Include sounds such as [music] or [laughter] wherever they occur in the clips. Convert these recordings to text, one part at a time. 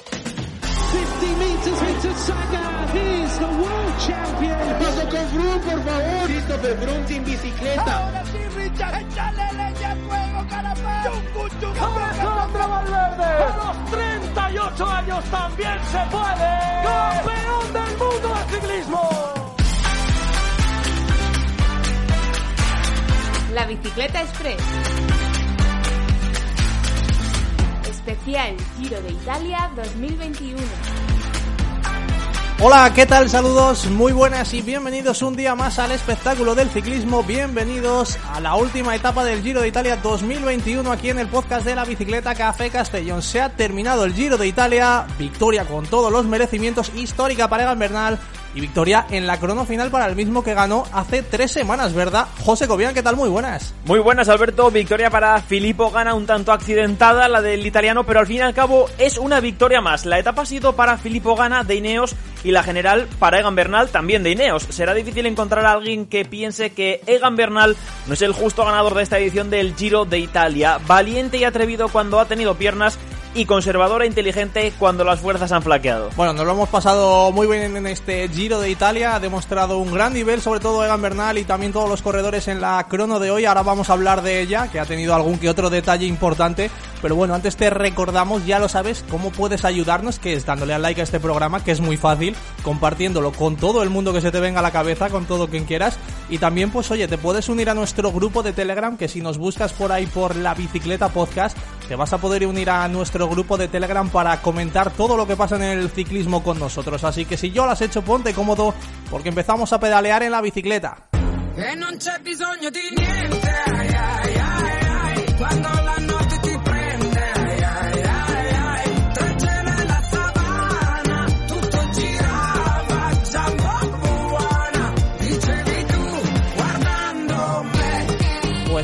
50 meters into Saga. He's the world champion. Paso con Froome, por favor. Christopher Froome sin bicicleta. Ahora sí, Richard, échale leña al fuego, carapaz. Alejandro Valverde. A los 38 años también se puede. Campeón del mundo de ciclismo. La Bicicleta Express. Especial Giro de Italia 2021. Hola, ¿qué tal? Saludos, muy buenas y bienvenidos un día más al espectáculo del ciclismo. Bienvenidos a la última etapa del Giro de Italia 2021 aquí en el podcast de la bicicleta Café Castellón. Se ha terminado el Giro de Italia, victoria con todos los merecimientos, histórica para Egan Bernal y victoria en la crono final para el mismo que ganó hace tres semanas, ¿verdad? José Cobian, ¿qué tal? Muy buenas. Muy buenas, Alberto. Victoria para Filippo Gana, un tanto accidentada la del italiano, pero al fin y al cabo es una victoria más. La etapa ha sido para Filippo Gana de Ineos y la general para Egan Bernal también de Ineos. Será difícil encontrar a alguien que piense que Egan Bernal no es el justo ganador de esta edición del Giro de Italia. Valiente y atrevido cuando ha tenido piernas y conservadora e inteligente cuando las fuerzas han flaqueado. Bueno, nos lo hemos pasado muy bien en este Giro de Italia, ha demostrado un gran nivel, sobre todo Egan Bernal y también todos los corredores en la crono de hoy. Ahora vamos a hablar de ella, que ha tenido algún que otro detalle importante. Pero bueno, antes te recordamos, ya lo sabes, cómo puedes ayudarnos, que es dándole al like a este programa, que es muy fácil, compartiéndolo con todo el mundo que se te venga a la cabeza, con todo quien quieras. Y también, pues oye, te puedes unir a nuestro grupo de Telegram, que si nos buscas por ahí por la bicicleta podcast, te vas a poder unir a nuestro grupo de Telegram para comentar todo lo que pasa en el ciclismo con nosotros. Así que si yo lo has hecho, ponte cómodo, porque empezamos a pedalear en la bicicleta.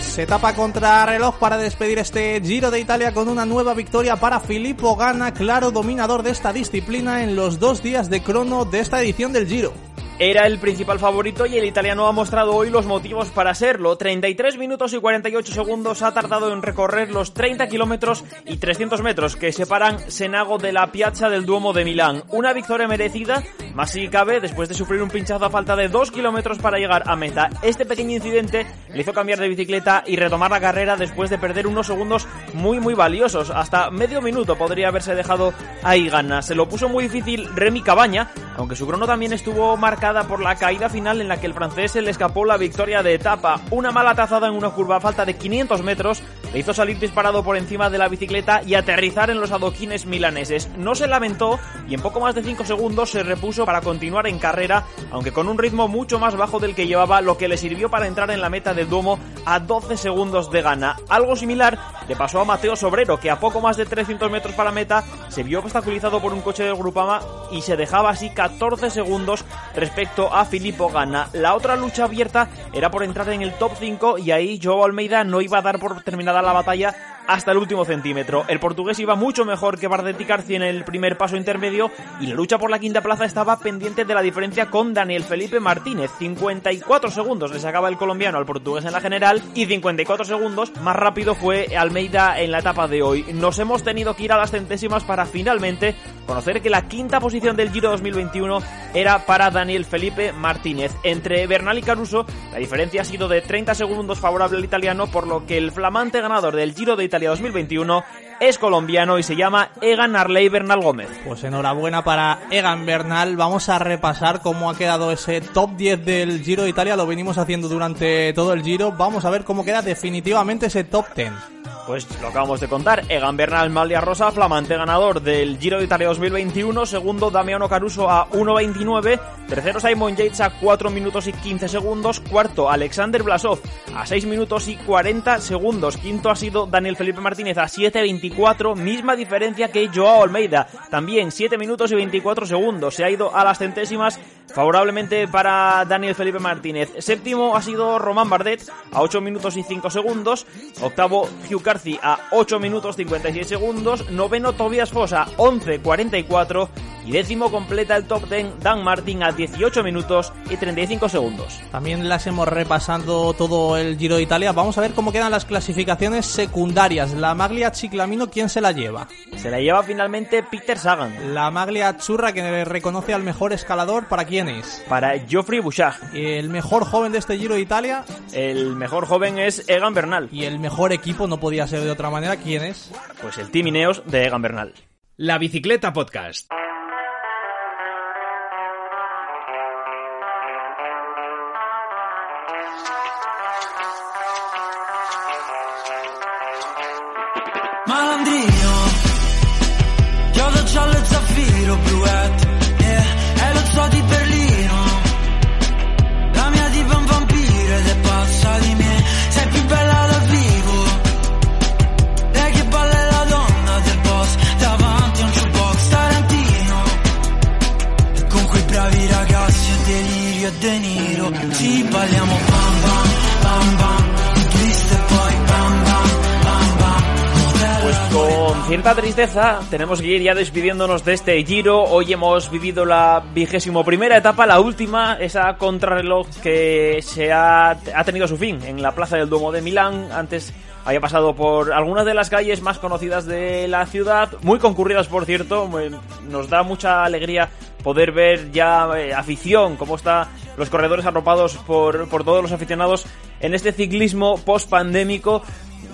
Pues etapa contra reloj para despedir este Giro de Italia con una nueva victoria para Filippo Ganna, claro dominador de esta disciplina en los dos días de crono de esta edición del Giro. Era el principal favorito y el italiano ha mostrado hoy los motivos para serlo. 33 minutos y 48 segundos ha tardado en recorrer los 30 kilómetros y 300 metros que separan Senago de la Piazza del Duomo de Milán. Una victoria merecida, más si cabe, después de sufrir un pinchazo a falta de 2 kilómetros para llegar a meta. Este pequeño incidente le hizo cambiar de bicicleta y retomar la carrera después de perder unos segundos muy muy valiosos. Hasta medio minuto podría haberse dejado ahí ganas. Se lo puso muy difícil Remy Cabaña, aunque su crono también estuvo por la caída final en la que el francés se le escapó la victoria de etapa. Una mala trazada en una curva a falta de 500 metros le hizo salir disparado por encima de la bicicleta y aterrizar en los adoquines milaneses. No se lamentó y en poco más de 5 segundos se repuso para continuar en carrera, aunque con un ritmo mucho más bajo del que llevaba, lo que le sirvió para entrar en la meta del Duomo a 12 segundos de gana. Algo similar le pasó a Mateo Sobrero, que a poco más de 300 metros para meta se vio obstaculizado por un coche del Grupama y se dejaba así 14 segundos respecto a Filippo Ganna. La otra lucha abierta era por entrar en el top 5 y ahí Joao Almeida no iba a dar por terminada la batalla hasta el último centímetro. El portugués iba mucho mejor que Bardetti Carci en el primer paso intermedio y la lucha por la quinta plaza estaba pendiente de la diferencia con Daniel Felipe Martínez. 54 segundos le sacaba el colombiano al portugués en la general y 54 segundos más rápido fue Almeida en la etapa de hoy. Nos hemos tenido que ir a las centésimas para finalmente conocer que la quinta posición del Giro 2021 era para Daniel Felipe Martínez. Entre Bernal y Caruso la diferencia ha sido de 30 segundos favorable al italiano por lo que el flamante ganador del Giro de Italia 2021 es colombiano y se llama Egan Arley Bernal Gómez. Pues enhorabuena para Egan Bernal. Vamos a repasar cómo ha quedado ese top 10 del Giro de Italia. Lo venimos haciendo durante todo el Giro. Vamos a ver cómo queda definitivamente ese top 10. Pues lo acabamos de contar. Egan Bernal Maglia Rosa, flamante ganador del Giro de Italia 2021. Segundo, Damiano Caruso a 1.29. Tercero, Simon Yates a 4 minutos y 15 segundos. Cuarto, Alexander Blasov a 6 minutos y 40 segundos. Quinto ha sido Daniel Felipe Martínez a 7.24. Misma diferencia que Joao Almeida. También 7 minutos y 24 segundos. Se ha ido a las centésimas favorablemente para Daniel Felipe Martínez. Séptimo ha sido Román Bardet a 8 minutos y 5 segundos. Octavo, Hugh Carthy a 8 minutos 56 segundos. Noveno, Tobias Fosa 11.44. Y décimo completa el top 10 Dan Martin a 18 minutos y 35 segundos. También las hemos repasando todo el Giro de Italia. Vamos a ver cómo quedan las clasificaciones secundarias. La Maglia Chiclamino, ¿quién se la lleva? Se la lleva finalmente Peter Sagan. La Maglia Churra, que reconoce al mejor escalador, ¿para quién es? Para Geoffrey Bouchard. El mejor joven de este Giro de Italia. El mejor joven es Egan Bernal. Y el mejor equipo, no podía ser de otra manera, ¿quién es? Pues el Team Ineos de Egan Bernal. La Bicicleta Podcast. Tenemos que ir ya despidiéndonos de este Giro. Hoy hemos vivido la vigésimo primera etapa, la última, esa contrarreloj que se ha, ha tenido su fin en la Plaza del Duomo de Milán. Antes había pasado por algunas de las calles más conocidas de la ciudad, muy concurridas por cierto. Nos da mucha alegría poder ver ya eh, afición, cómo están los corredores arropados por, por todos los aficionados en este ciclismo post-pandémico.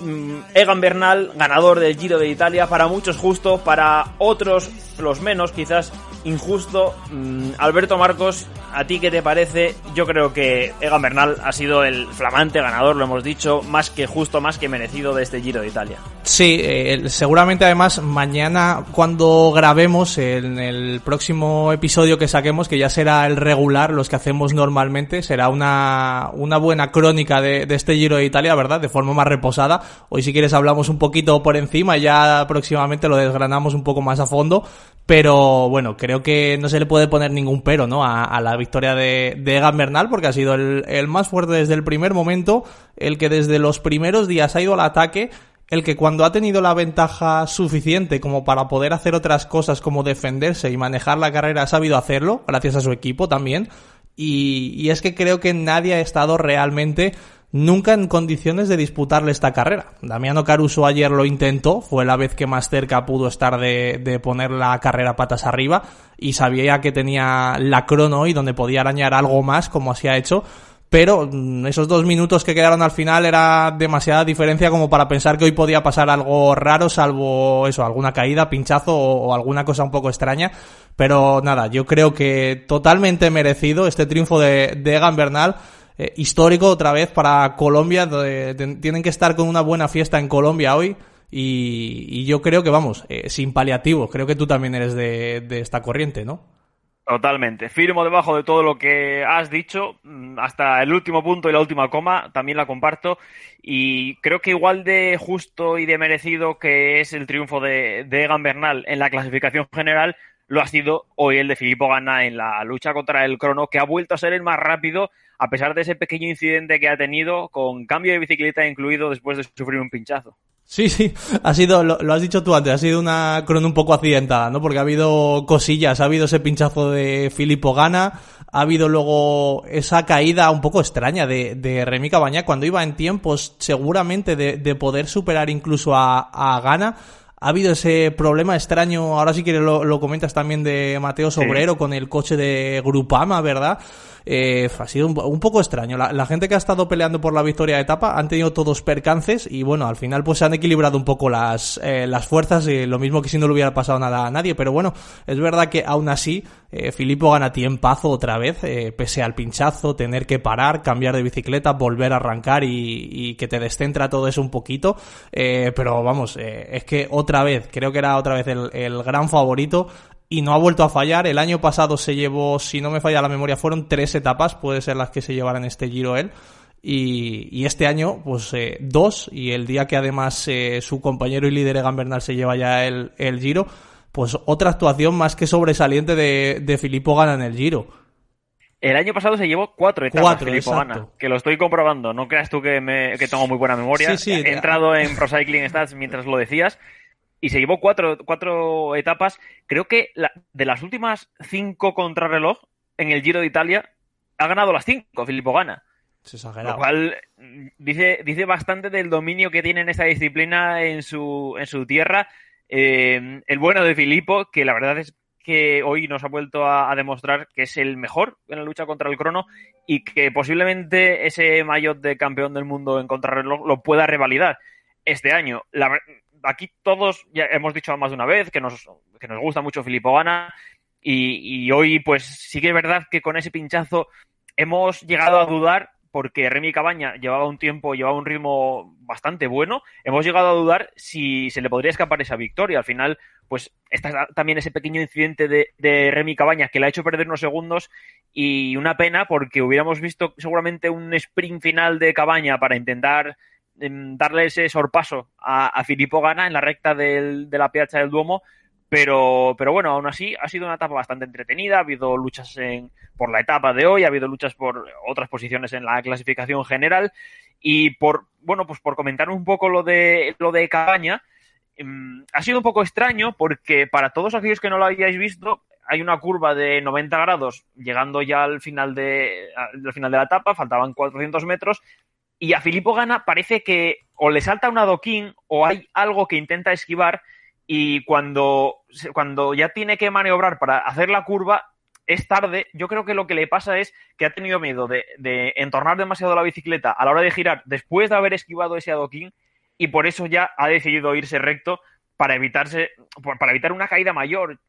Mm, Egan Bernal, ganador del Giro de Italia, para muchos justo, para otros los menos, quizás injusto. Mm, Alberto Marcos, ¿a ti qué te parece? Yo creo que Egan Bernal ha sido el flamante ganador, lo hemos dicho, más que justo, más que merecido de este Giro de Italia. Sí, eh, seguramente además mañana cuando grabemos en el próximo episodio que saquemos, que ya será el regular, los que hacemos normalmente, será una, una buena crónica de, de este Giro de Italia, ¿verdad? De forma más reposada. Hoy si quieres hablamos un poquito por encima ya próximamente lo desgranamos un poco más a fondo. Pero bueno, creo que no se le puede poner ningún pero, ¿no? A, la victoria de, de Egan Bernal, porque ha sido el, el más fuerte desde el primer momento, el que desde los primeros días ha ido al ataque, el que cuando ha tenido la ventaja suficiente como para poder hacer otras cosas como defenderse y manejar la carrera ha sabido hacerlo, gracias a su equipo también. Y, y es que creo que nadie ha estado realmente nunca en condiciones de disputarle esta carrera. Damiano Caruso ayer lo intentó, fue la vez que más cerca pudo estar de, de poner la carrera patas arriba y sabía que tenía la crono y donde podía arañar algo más como así ha hecho. Pero mm, esos dos minutos que quedaron al final era demasiada diferencia como para pensar que hoy podía pasar algo raro, salvo eso, alguna caída, pinchazo o, alguna cosa un poco extraña. Pero nada, yo creo que totalmente merecido este triunfo de, de Egan Bernal eh, histórico otra vez para Colombia. tienen que estar con una buena fiesta en Colombia hoy. Y, yo creo que, vamos, eh, sin paliativos. Creo que tú también eres de, de esta corriente, ¿no? Totalmente. Firmo debajo de todo lo que has dicho, mm, hasta el último punto y la última coma, también la comparto. Y creo que igual de justo y de merecido que es el triunfo de, de Egan Bernal en la clasificación general, lo ha sido hoy el de Filippo Ganna en la lucha contra el crono, que ha vuelto a ser el más rápido, a pesar de ese pequeño incidente que ha tenido, con cambio de bicicleta incluido después de sufrir un pinchazo. Sí, sí, ha sido, lo, has dicho tú antes, ha sido una crono un poco accidentada, ¿no? Porque ha habido cosillas, ha habido ese pinchazo de Filippo Gana, ha habido luego esa caída un poco extraña de, de Remy Cabañá cuando iba en tiempos seguramente de, de poder superar incluso a, a Gana. Ha habido ese problema extraño, ahora sí que lo, lo comentas también de Mateo Sobrero con el coche de Grupama, ¿verdad? Eh, ha sido un, un poco extraño. La, gente que ha estado peleando por la victoria de etapa han tenido todos percances y bueno, al final pues se han equilibrado un poco las, eh, las fuerzas, eh, lo mismo que si no le hubiera pasado nada a nadie, pero bueno, es verdad que aún así Eh, Filippo gana tiempazo otra vez, eh, pese al pinchazo, tener que parar, cambiar de bicicleta, volver a arrancar y, y que te descentra todo eso un poquito. Eh, pero vamos, eh, es que otra vez, creo que era otra vez el, el gran favorito y no ha vuelto a fallar. El año pasado se llevó, si no me falla la memoria, fueron tres etapas, puede ser las que se llevaran este giro él. Y, y este año, pues eh, dos, y el día que además eh, su compañero y líder Egan Bernal se lleva ya el, el giro, pues otra actuación más que sobresaliente de, de Filippo Gana en el giro. El año pasado se llevó cuatro etapas Cuatro, Filippo exacto. Ganna, que lo estoy comprobando. No creas tú que, me, que tengo muy buena memoria. Sí, sí, He entrado en Pro Cycling Stats mientras lo decías y se llevó cuatro, cuatro etapas. Creo que la- de las últimas cinco contrarreloj en el Giro de Italia ha ganado las cinco Filippo Gana. Es Lo cual mm, dice, dice bastante del dominio que tiene en esta disciplina en su, en su tierra. Eh, el bueno de Filippo, que la verdad es que hoy nos ha vuelto a, a demostrar que es el mejor en la lucha contra el crono y que posiblemente ese maillot de campeón del mundo en contrarreloj lo pueda revalidar este año. La aquí todos ya hemos dicho más de una vez que nos, que nos gusta mucho Filippo Gana y, y hoy pues sí que es verdad que con ese pinchazo hemos llegado a dudar porque Remy Cabaña llevaba un tiempo, llevaba un ritmo bastante bueno, hemos llegado a dudar si se le podría escapar esa victoria. Al final, pues está también ese pequeño incidente de, de Remy Cabaña que le ha hecho perder unos segundos y una pena porque hubiéramos visto seguramente un sprint final de Cabaña para intentar darle ese sorpaso a, a Filippo Gana en la recta de la Piazza del Duomo, pero, pero bueno, aún así ha sido una etapa bastante entretenida, ha habido luchas en, por la etapa de hoy, ha habido luchas por otras posiciones en la clasificación general y por, bueno, pues por comentar un poco lo de, lo de Cabaña, em, ha sido un poco extraño porque para todos aquellos que no lo hayáis visto, hay una curva de 90 grados llegando ya al final de, al final de la etapa, faltaban 400 metros y a Filippo Gana parece que o le salta un adoquín o hay algo que intenta esquivar y cuando, cuando ya tiene que maniobrar para hacer la curva es tarde. Yo creo que lo que le pasa es que ha tenido miedo de, entornar demasiado la bicicleta a la hora de girar después de haber esquivado ese adoquín y por eso ya ha decidido irse recto para evitarse para evitar una caída mayor.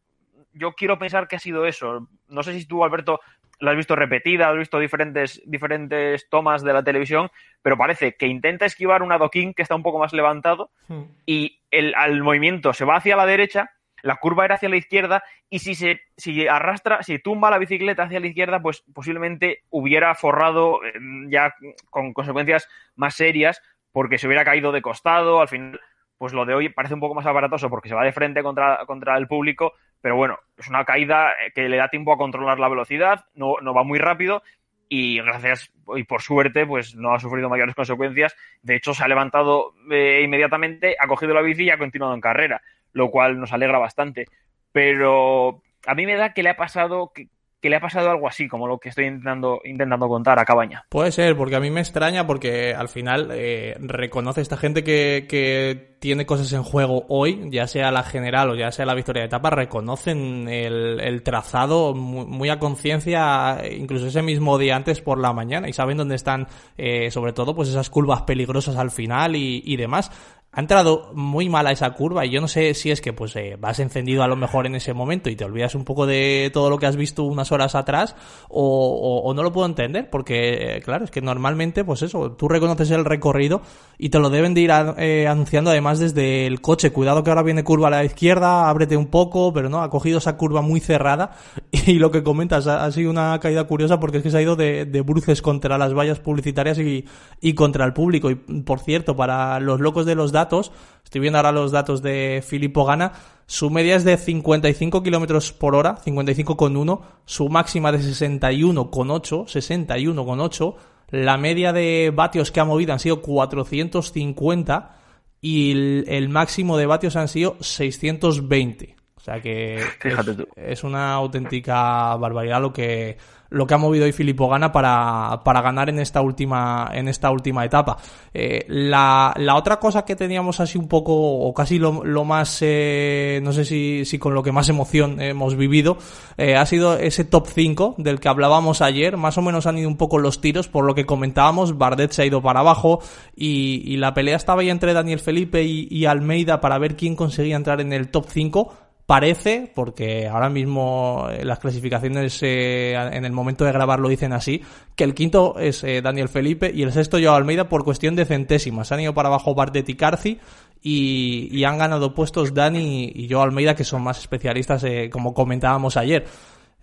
Yo quiero pensar que ha sido eso. No sé si tú, Alberto, lo has visto repetida, has visto diferentes, diferentes tomas de la televisión, pero parece que intenta esquivar un adoquín que está un poco más levantado Hmm. y el, al movimiento se va hacia la derecha, la curva era hacia la izquierda y si se si arrastra, si tumba la bicicleta hacia la izquierda, pues posiblemente hubiera forrado eh, ya con consecuencias más serias porque se hubiera caído de costado, al final pues lo de hoy parece un poco más aparatoso porque se va de frente contra, contra el público, pero bueno, es una caída eh, que le da tiempo a controlar la velocidad, no, no va muy rápido y gracias y por suerte pues no ha sufrido mayores consecuencias. De hecho, se ha levantado eh, inmediatamente, ha cogido la bici y ha continuado en carrera, lo cual nos alegra bastante. Pero a mí me da que le ha pasado que, que le ha pasado algo así, como lo que estoy intentando, intentando contar a Cabaña. Puede ser, porque a mí me extraña porque al final eh, reconoce esta gente que, que tiene cosas en juego hoy, ya sea la general o ya sea la victoria de etapa, reconocen el, el trazado muy, muy a conciencia, incluso ese mismo día antes por la mañana y saben dónde están, eh, sobre todo, pues esas curvas peligrosas al final y, y demás. Ha entrado muy mala esa curva y yo no sé si es que pues eh, vas encendido a lo mejor en ese momento y te olvidas un poco de todo lo que has visto unas horas atrás o, o- o no lo puedo entender porque eh, claro es que normalmente pues eso tú reconoces el recorrido y te lo deben de ir a- eh, anunciando además desde el coche. Cuidado que ahora viene curva a la izquierda ábrete un poco pero no ha cogido esa curva muy cerrada [laughs] y lo que comentas ha, sido una caída curiosa porque es que se ha ido de, de bruces contra las vallas publicitarias y, y contra el público. Y por cierto para los locos de los datos estoy viendo ahora los datos de Filippo Gana su media es de 55 kilómetros por hora 55,1 su máxima de 61,8 61,8 la media de vatios que ha movido han sido 450 y el, máximo de vatios han sido 620 o sea que Fíjate es, tú. es una auténtica barbaridad lo que lo que ha movido hoy Filippo Gana para, para ganar en esta última en esta última etapa. Eh, la, la otra cosa que teníamos así un poco o casi lo, lo más eh, no sé si, si con lo que más emoción hemos vivido eh, ha sido ese top 5 del que hablábamos ayer. Más o menos han ido un poco los tiros por lo que comentábamos. Bardet se ha ido para abajo y, y la pelea estaba ahí entre Daniel Felipe y, y Almeida para ver quién conseguía entrar en el top 5 Parece, porque ahora mismo eh, las clasificaciones eh, en el momento de grabar lo dicen así, que el quinto es eh, Daniel Felipe y el sexto Joao Almeida por cuestión de centésimas. Han ido para abajo Bardet y Carci y, han ganado puestos Dani y Joao Almeida, que son más especialistas, como comentábamos ayer.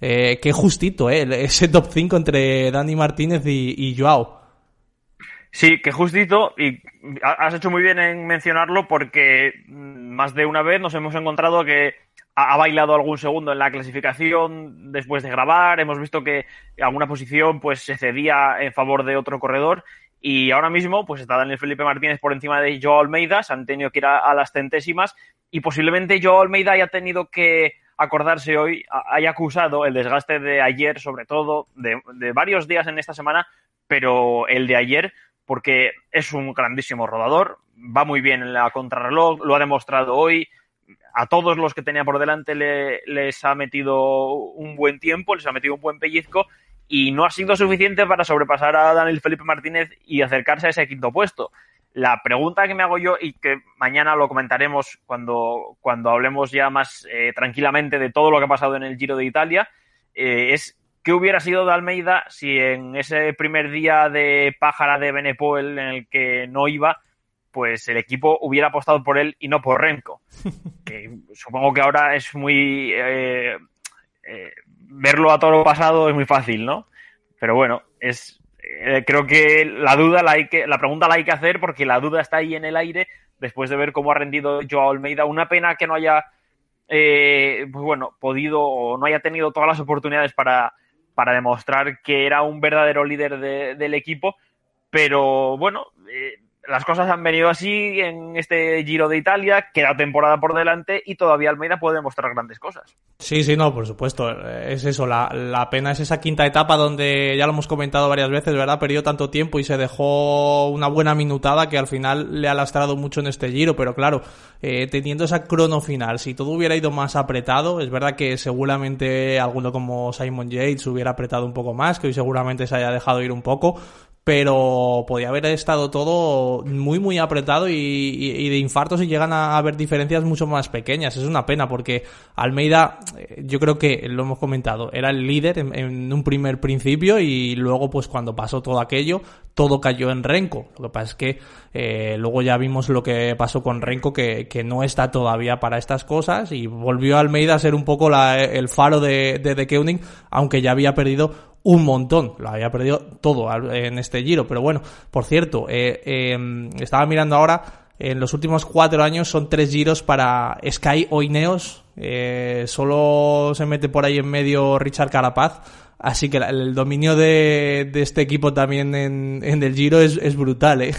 Eh, qué justito, eh, ese top 5 entre Dani Martínez y, y Joao. Sí, que justito, y has hecho muy bien en mencionarlo porque más de una vez nos hemos encontrado que ha bailado algún segundo en la clasificación después de grabar, hemos visto que alguna posición pues se cedía en favor de otro corredor. Y ahora mismo pues está Daniel Felipe Martínez por encima de Joao Almeida, se han tenido que ir a, las centésimas y posiblemente Joao Almeida haya tenido que acordarse hoy, haya acusado el desgaste de ayer, sobre todo, de, de varios días en esta semana, pero el de ayer, porque es un grandísimo rodador, va muy bien en la contrarreloj, lo ha demostrado hoy, a todos los que tenía por delante le- les ha metido un buen tiempo, les ha metido un buen pellizco y no ha sido suficiente para sobrepasar a Daniel Felipe Martínez y acercarse a ese quinto puesto. La pregunta que me hago yo y que mañana lo comentaremos cuando, cuando hablemos ya más eh, tranquilamente de todo lo que ha pasado en el Giro de Italia eh, es qué hubiera sido de Almeida si en ese primer día de pájara de Benepoel en el que no iba, pues el equipo hubiera apostado por él y no por Renko. [laughs] Que supongo que ahora es muy... eh, eh, verlo a toro pasado es muy fácil, ¿no? Pero bueno, es eh, creo que la duda la hay que la pregunta la hay que hacer porque la duda está ahí en el aire después de ver cómo ha rendido Joao Almeida. Una pena que no haya eh, pues bueno, podido o no haya tenido todas las oportunidades para, para demostrar que era un verdadero líder de- del equipo, pero bueno, eh, las cosas han venido así en este Giro de Italia, queda temporada por delante y todavía Almeida puede demostrar grandes cosas. Sí, sí, no, por supuesto. Es eso, la, la pena es esa quinta etapa donde ya lo hemos comentado varias veces, ¿verdad? Perdió tanto tiempo y se dejó una buena minutada que al final le ha lastrado mucho en este giro, pero claro, eh, teniendo esa crono final, si todo hubiera ido más apretado, es verdad que seguramente alguno como Simon Yates hubiera apretado un poco más, que hoy seguramente se haya dejado ir un poco, pero podía haber estado todo muy muy apretado y, de infartos y llegan a haber diferencias mucho más pequeñas. Es una pena porque Almeida, eh, yo creo que lo hemos comentado, era el líder en, un primer principio y luego pues cuando pasó todo aquello, todo cayó en Renko. Lo que pasa es que eh, luego ya vimos lo que pasó con Renko que, que no está todavía para estas cosas y volvió Almeida a ser un poco la- el faro de, de The Koenig, aunque ya había perdido un montón, lo había perdido todo en este giro, pero bueno, por cierto, eh, eh, estaba mirando ahora, en los últimos cuatro años son tres giros para Sky o Ineos, eh, solo se mete por ahí en medio Richard Carapaz, así que el dominio de, de este equipo también en, en el giro es, es brutal, eh.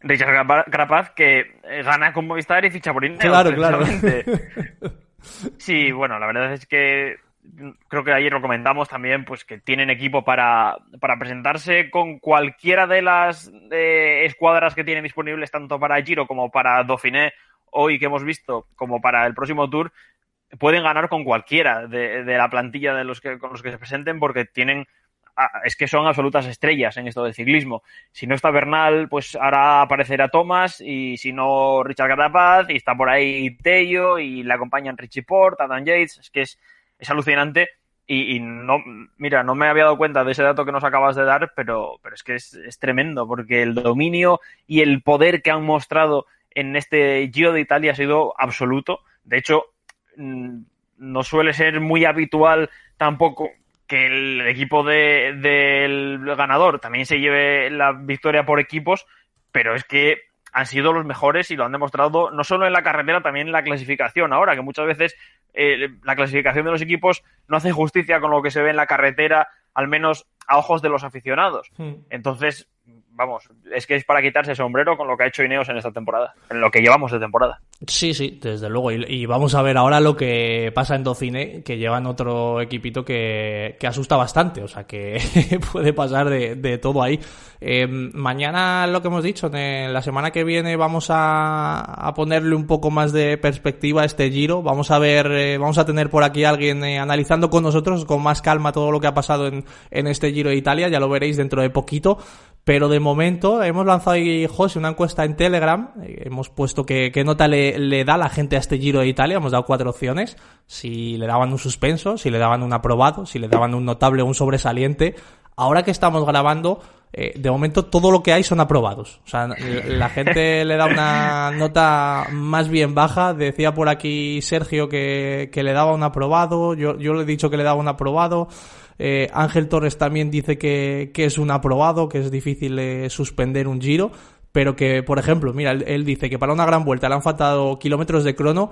Richard Carapa- Carapaz que gana con Movistar y ficha por Ineos. Claro, claro. [laughs] Sí, bueno, la verdad es que creo que ayer lo comentamos también, pues que tienen equipo para, para presentarse con cualquiera de las eh, escuadras que tienen disponibles, tanto para Giro como para Dauphiné, hoy que hemos visto, como para el próximo Tour, pueden ganar con cualquiera de, la plantilla de los que, con los que se presenten porque tienen ah, es que son absolutas estrellas en esto del ciclismo. Si no está Bernal, pues ahora aparecerá Thomas y si no Richard Carapaz y está por ahí Tello y le acompañan Richie Port, Adam Yates, es que es, es alucinante y, no, mira, no me había dado cuenta de ese dato que nos acabas de dar, pero, pero es que es, es tremendo porque el dominio y el poder que han mostrado en este Giro de Italia ha sido absoluto. De hecho, mm, no suele ser muy habitual tampoco que el equipo de- del ganador también se lleve la victoria por equipos, pero es que han sido los mejores y lo han demostrado no solo en la carretera, también en la clasificación. Ahora, que muchas veces eh, la clasificación de los equipos no hace justicia con lo que se ve en la carretera, al menos a ojos de los aficionados. Entonces, vamos, es que es para quitarse el sombrero con lo que ha hecho Ineos en esta temporada, en lo que llevamos de temporada. Sí, sí, desde luego. Y, vamos a ver ahora lo que pasa en Dauphiné, que llevan otro equipito que, que asusta bastante. O sea, que [laughs] puede pasar de, de todo ahí. Eh, mañana, lo que hemos dicho, en la semana que viene vamos a, a ponerle un poco más de perspectiva a este giro. Vamos a ver, eh, vamos a tener por aquí alguien eh, analizando con nosotros con más calma todo lo que ha pasado en, en este giro de Italia. Ya lo veréis dentro de poquito. Pero de momento hemos lanzado ahí, José, una encuesta en Telegram. Eh, hemos puesto que, qué nota le, le, da la gente a este Giro de Italia. Hemos dado cuatro opciones. Si le daban un suspenso, si le daban un aprobado, si le daban un notable o un sobresaliente. Ahora que estamos grabando, eh, de momento todo lo que hay son aprobados. O sea, la gente le da una nota más bien baja. Decía por aquí Sergio que, que le daba un aprobado. Yo, yo le he dicho que le daba un aprobado. Eh, Ángel Torres también dice que, que, es un aprobado, que es difícil eh, suspender un giro, pero que, por ejemplo, mira, él, dice que para una gran vuelta le han faltado kilómetros de crono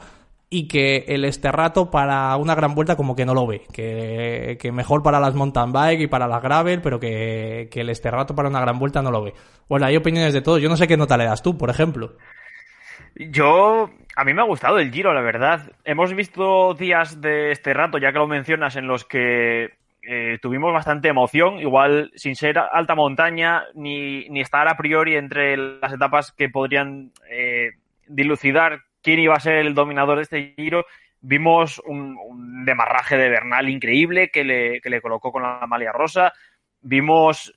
y que el esterrato para una gran vuelta como que no lo ve, que, que mejor para las mountain bike y para las gravel, pero que, que el esterrato para una gran vuelta no lo ve. Bueno, hay opiniones de todo. Yo no sé qué nota le das tú, por ejemplo. Yo, a mí me ha gustado el Giro, la verdad. Hemos visto días de este rato, ya que lo mencionas, en los que eh, tuvimos bastante emoción, igual sin ser alta montaña ni, ni estar a priori entre las etapas que podrían eh, dilucidar quién iba a ser el dominador de este giro. Vimos un, demarraje de Bernal increíble que le, que le colocó con la malia rosa. Vimos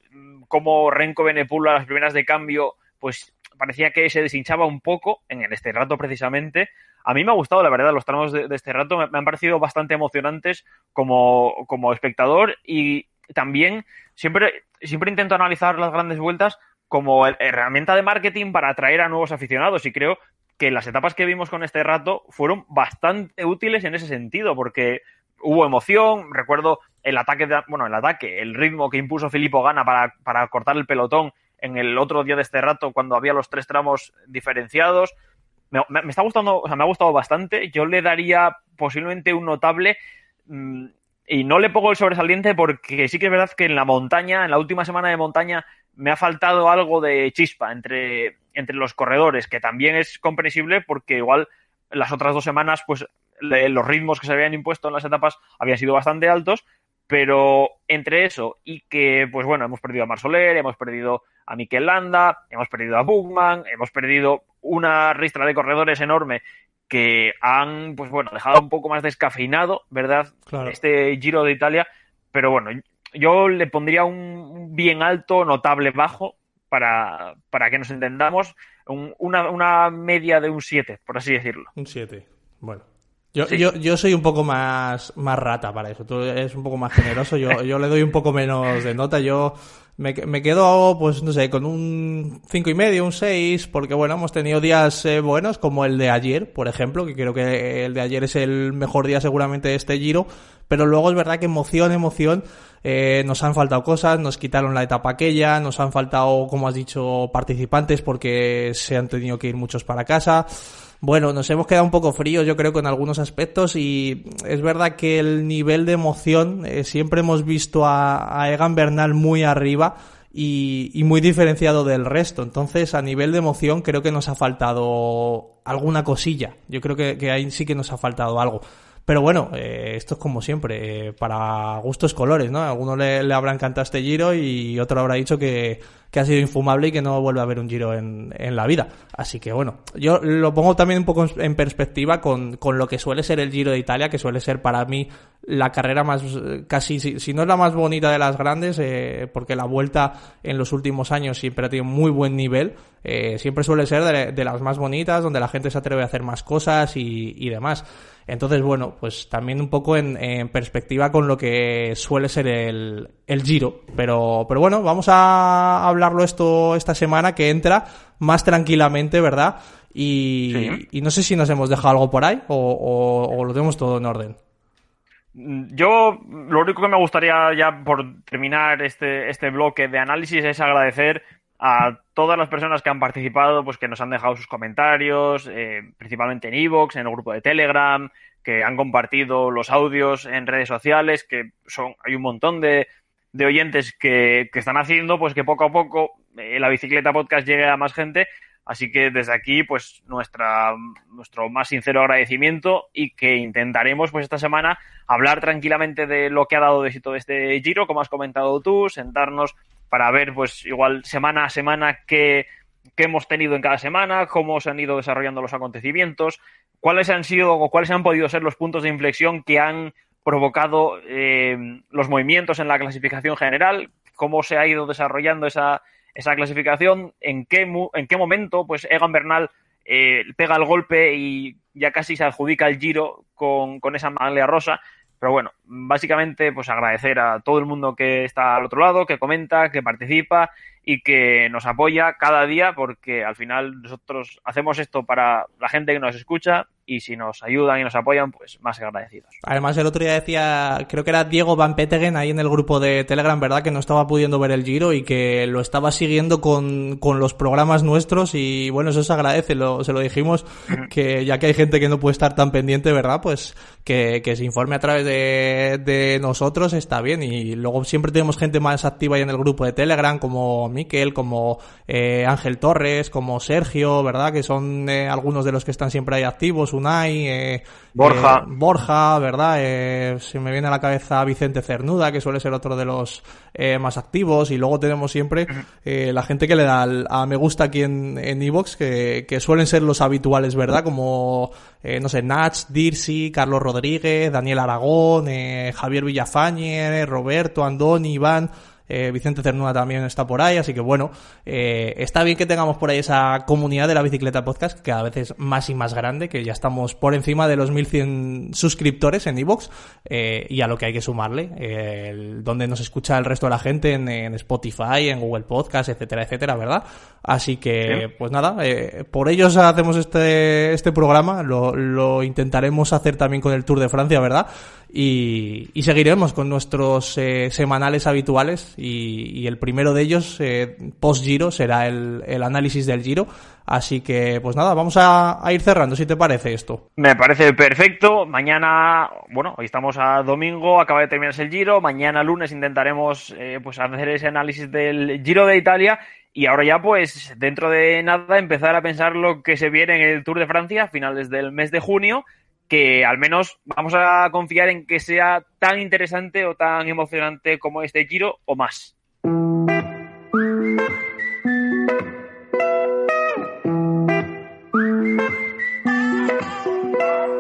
cómo Renko Benepul a las primeras de cambio, pues parecía que se deshinchaba un poco en este rato precisamente. A mí me ha gustado, la verdad, los tramos de, este rato me, han parecido bastante emocionantes como, espectador y también siempre, siempre intento analizar las grandes vueltas como herramienta de marketing para atraer a nuevos aficionados y creo que las etapas que vimos con este rato fueron bastante útiles en ese sentido porque hubo emoción, recuerdo el ataque, de, bueno, el ataque, el ritmo que impuso Filippo Gana para cortar el pelotón en el otro día de este rato cuando había los tres tramos diferenciados. Me, está gustando, o sea, me ha gustado bastante. Yo le daría posiblemente un notable mmm, y no le pongo el sobresaliente porque sí que es verdad que en la montaña, en la última semana de montaña, me ha faltado algo de chispa entre, entre los corredores, que también es comprensible porque igual las otras dos semanas, pues los ritmos que se habían impuesto en las etapas habían sido bastante altos, pero entre eso y que, pues bueno, hemos perdido a Marsoler, hemos perdido a Mikel Landa, hemos perdido a Bugman, hemos perdido una ristra de corredores enorme que han, pues bueno, dejado un poco más descafeinado, ¿verdad? Claro. Este Giro de Italia, pero bueno, yo le pondría un bien alto, notable bajo, para, para que nos entendamos, un, una, una media de un 7, por así decirlo. Un 7, bueno. Yo, sí. yo, yo soy un poco más, más rata para eso. Tú eres un poco más generoso. Yo, yo le doy un poco menos de nota. Yo me, me quedo, pues no sé, con un cinco y medio, un 6, porque bueno, hemos tenido días eh, buenos, como el de ayer, por ejemplo, que creo que el de ayer es el mejor día seguramente de este giro. Pero luego es verdad que emoción, emoción, eh, nos han faltado cosas, nos quitaron la etapa aquella, nos han faltado, como has dicho, participantes porque se han tenido que ir muchos para casa bueno, nos hemos quedado un poco fríos, yo creo, con algunos aspectos y es verdad que el nivel de emoción, eh, siempre hemos visto a, Egan Bernal muy arriba y, y, muy diferenciado del resto. Entonces, a nivel de emoción, creo que nos ha faltado alguna cosilla. Yo creo que, que ahí sí que nos ha faltado algo. Pero bueno, eh, esto es como siempre, eh, para gustos colores, ¿no? A alguno le, le, habrá encantado este giro y otro habrá dicho que, que, ha sido infumable y que no vuelve a haber un giro en, en, la vida. Así que bueno, yo lo pongo también un poco en perspectiva con, con, lo que suele ser el giro de Italia, que suele ser para mí la carrera más, casi, si, si no es la más bonita de las grandes, eh, porque la vuelta en los últimos años siempre ha tenido muy buen nivel, eh, siempre suele ser de, de, las más bonitas, donde la gente se atreve a hacer más cosas y, y demás. Entonces, bueno, pues también un poco en, en, perspectiva con lo que suele ser el, el Giro. Pero, pero bueno, vamos a hablarlo esto esta semana que entra más tranquilamente, ¿verdad? Y, sí. y no sé si nos hemos dejado algo por ahí o, o, o lo tenemos todo en orden. Yo lo único que me gustaría ya por terminar este, este bloque de análisis es agradecer a todas las personas que han participado, pues que nos han dejado sus comentarios, eh, principalmente en Evox, en el grupo de Telegram, que han compartido los audios en redes sociales, que son, hay un montón de, de oyentes que, que, están haciendo, pues que poco a poco eh, la bicicleta podcast llegue a más gente. Así que desde aquí, pues nuestra, nuestro más sincero agradecimiento y que intentaremos, pues esta semana, hablar tranquilamente de lo que ha dado de éxito este giro, como has comentado tú, sentarnos para ver, pues igual semana a semana qué, qué hemos tenido en cada semana, cómo se han ido desarrollando los acontecimientos, cuáles han sido o cuáles han podido ser los puntos de inflexión que han provocado eh, los movimientos en la clasificación general, cómo se ha ido desarrollando esa, esa clasificación, en qué, en qué momento pues Egan Bernal eh, pega el golpe y ya casi se adjudica el giro con, con esa maglia rosa. Pero bueno, básicamente pues agradecer a todo el mundo que está al otro lado, que comenta, que participa y que nos apoya cada día porque al final nosotros hacemos esto para la gente que nos escucha y si nos ayudan y nos apoyan, pues más agradecidos. Además, el otro día decía, creo que era Diego Van Petegen ahí en el grupo de Telegram, ¿verdad? Que no estaba pudiendo ver el giro y que lo estaba siguiendo con, con los programas nuestros y bueno, eso se agradece, lo, se lo dijimos, que ya que hay gente que no puede estar tan pendiente, ¿verdad? Pues que, que se informe a través de, de nosotros está bien y luego siempre tenemos gente más activa ahí en el grupo de Telegram como Miquel, como eh, Ángel Torres, como Sergio, ¿verdad? Que son eh, algunos de los que están siempre ahí activos, Eh, Borja. eh, Borja, ¿verdad? Eh, se me viene a la cabeza Vicente Cernuda, que suele ser otro de los eh, más activos. Y luego tenemos siempre eh, la gente que le da al- a me gusta aquí en en Evox, que, que suelen ser los habituales, ¿verdad? Como, eh, no sé, Nach, Dirsi, Carlos Rodríguez, Daniel Aragón, eh, Javier Villafañe, Roberto, Andoni, Iván. Eh, Vicente Cernuda también está por ahí, así que bueno, eh, está bien que tengamos por ahí esa comunidad de la bicicleta podcast, que a veces más y más grande, que ya estamos por encima de los 1100 suscriptores en Evox, eh, y a lo que hay que sumarle, eh, el- donde nos escucha el resto de la gente en, en Spotify, en Google Podcast, etcétera, etcétera, ¿verdad? Así que, Sí. pues nada, eh, por ellos hacemos este, este programa, lo, lo intentaremos hacer también con el Tour de Francia, ¿verdad? Y, y seguiremos con nuestros eh, semanales habituales y, y el primero de ellos, eh, post Giro, será el, el análisis del Giro. Así que, pues nada, vamos a, a ir cerrando, si te parece esto. Me parece perfecto. Mañana, bueno, hoy estamos a domingo, acaba de terminarse el Giro. Mañana lunes intentaremos eh, pues hacer ese análisis del Giro de Italia. Y ahora ya, pues, dentro de nada, empezar a pensar lo que se viene en el Tour de Francia a finales del mes de junio, que al menos vamos a confiar en que sea tan interesante o tan emocionante como este Giro o más.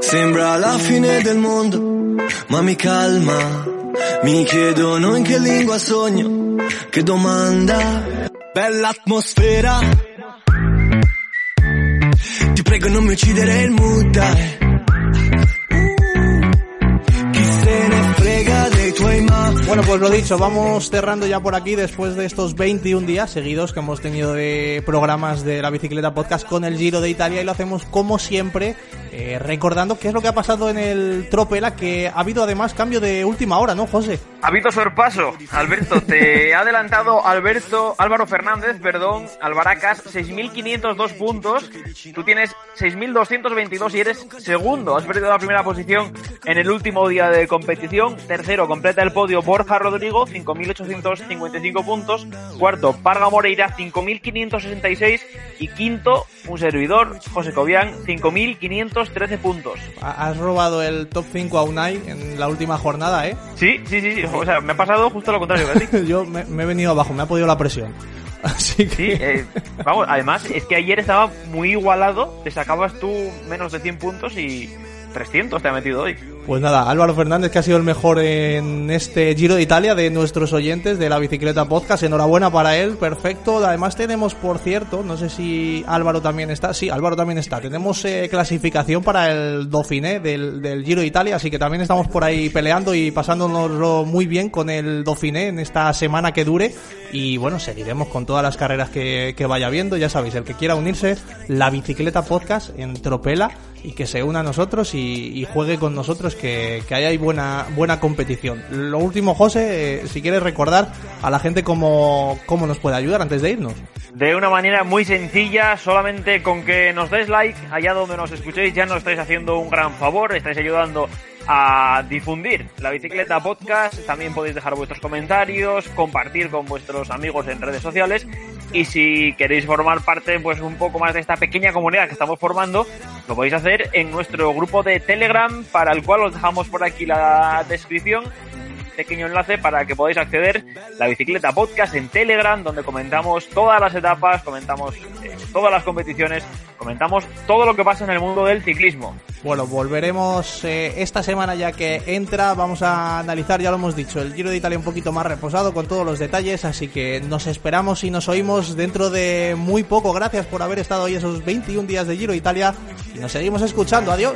Sembra la fine del mondo, ma mi calma. Mi chiedono in che lingua sogno, che domanda. Bella atmosfera. Ti prego non mi uccidere il mood, Bueno, pues lo dicho, vamos cerrando ya por aquí después de estos 21 días seguidos que hemos tenido de programas de la bicicleta podcast con el Giro de Italia y lo hacemos como siempre eh, recordando qué es lo que ha pasado en el Tropela, que ha habido además cambio de última hora, ¿no, José? Ha habido sorpaso, Alberto. Te ha adelantado Alberto Álvaro Fernández, perdón, Albaracas, 6.502 puntos. Tú tienes 6.222 y eres segundo. Has perdido la primera posición en el último día de competición. Tercero, completa el podio Borja Rodrigo, 5.855 puntos. Cuarto, Parga Moreira, 5.566. Y quinto, un servidor, José Cobian, 5.513 puntos. Ha- Has robado el top 5 a Unai en la última jornada, ¿eh? Sí, sí, sí, sí. O sea, me ha pasado justo lo contrario. [laughs] Yo me, me he venido abajo, me ha podido la presión. [laughs] Así que... Sí, eh, vamos, además es que ayer estaba muy igualado, te sacabas tú menos de 100 puntos y 300 te ha metido hoy. Pues nada, Álvaro Fernández, que ha sido el mejor en este Giro de Italia de nuestros oyentes de la Bicicleta Podcast. Enhorabuena para él, perfecto. Además tenemos, por cierto, no sé si Álvaro también está. Sí, Álvaro también está. Tenemos eh, clasificación para el Dauphiné del, del Giro de Italia, así que también estamos por ahí peleando y pasándonoslo muy bien con el Dauphiné en esta semana que dure. Y bueno, seguiremos con todas las carreras que, que vaya viendo. Ya sabéis, el que quiera unirse, la Bicicleta Podcast en Tropela y que se una a nosotros y, juegue con nosotros que, que ahí hay buena buena competición. Lo último, José, eh, si quieres recordar a la gente cómo, cómo nos puede ayudar antes de irnos. De una manera muy sencilla, solamente con que nos des like allá donde nos escuchéis, ya nos estáis haciendo un gran favor, estáis ayudando a difundir la bicicleta podcast, también podéis dejar vuestros comentarios, compartir con vuestros amigos en redes sociales. Y si queréis formar parte pues un poco más de esta pequeña comunidad que estamos formando, lo podéis hacer en nuestro grupo de Telegram para el cual os dejamos por aquí la descripción pequeño enlace para que podáis acceder la bicicleta podcast en Telegram donde comentamos todas las etapas, comentamos eh, todas las competiciones, comentamos todo lo que pasa en el mundo del ciclismo. Bueno, volveremos eh, esta semana ya que entra, vamos a analizar, ya lo hemos dicho, el Giro de Italia un poquito más reposado con todos los detalles, así que nos esperamos y nos oímos dentro de muy poco. Gracias por haber estado hoy esos 21 días de Giro de Italia y nos seguimos escuchando. Adiós.